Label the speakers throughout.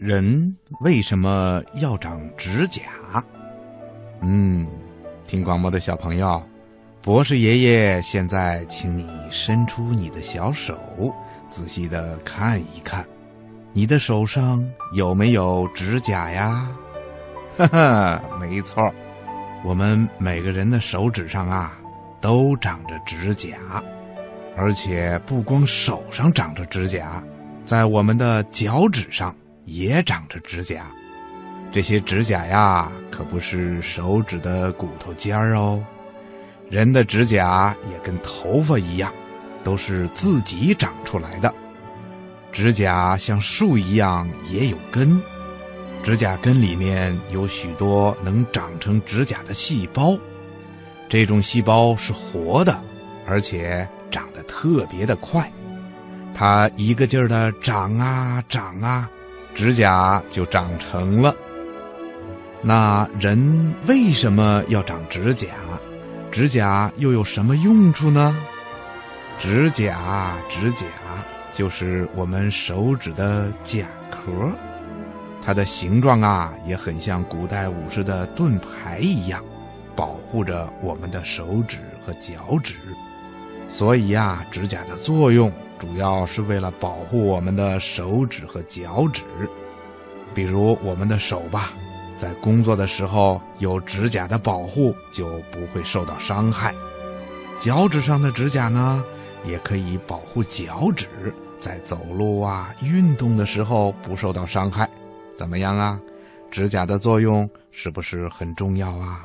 Speaker 1: 人为什么要长指甲？嗯，听广播的小朋友，博士爷爷现在请你伸出你的小手，仔细的看一看，你的手上有没有指甲呀？哈哈，没错，我们每个人的手指上啊，都长着指甲，而且不光手上长着指甲，在我们的脚趾上。也长着指甲，这些指甲呀，可不是手指的骨头尖儿哦。人的指甲也跟头发一样，都是自己长出来的。指甲像树一样也有根，指甲根里面有许多能长成指甲的细胞，这种细胞是活的，而且长得特别的快，它一个劲儿的长啊长啊。指甲就长成了。那人为什么要长指甲？指甲又有什么用处呢？指甲，指甲就是我们手指的甲壳，它的形状啊，也很像古代武士的盾牌一样，保护着我们的手指和脚趾。所以呀，指甲的作用。主要是为了保护我们的手指和脚趾，比如我们的手吧，在工作的时候有指甲的保护，就不会受到伤害。脚趾上的指甲呢，也可以保护脚趾，在走路啊、运动的时候不受到伤害。怎么样啊？指甲的作用是不是很重要啊？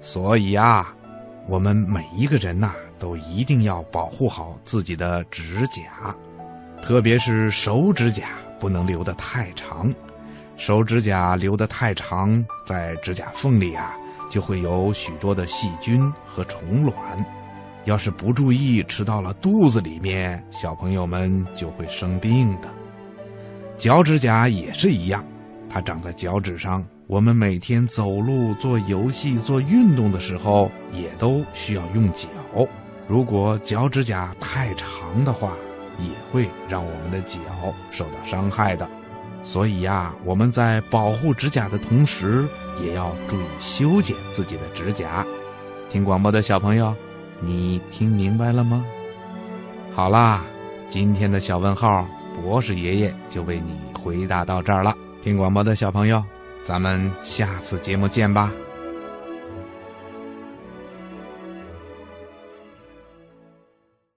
Speaker 1: 所以啊。我们每一个人呐，都一定要保护好自己的指甲，特别是手指甲不能留得太长。手指甲留得太长，在指甲缝里啊，就会有许多的细菌和虫卵。要是不注意吃到了肚子里面，小朋友们就会生病的。脚趾甲也是一样，它长在脚趾上。我们每天走路、做游戏、做运动的时候，也都需要用脚。如果脚趾甲太长的话，也会让我们的脚受到伤害的。所以呀，我们在保护指甲的同时，也要注意修剪自己的指甲。听广播的小朋友，你听明白了吗？好啦，今天的小问号，博士爷爷就为你回答到这儿了。听广播的小朋友。咱们下次节目见吧。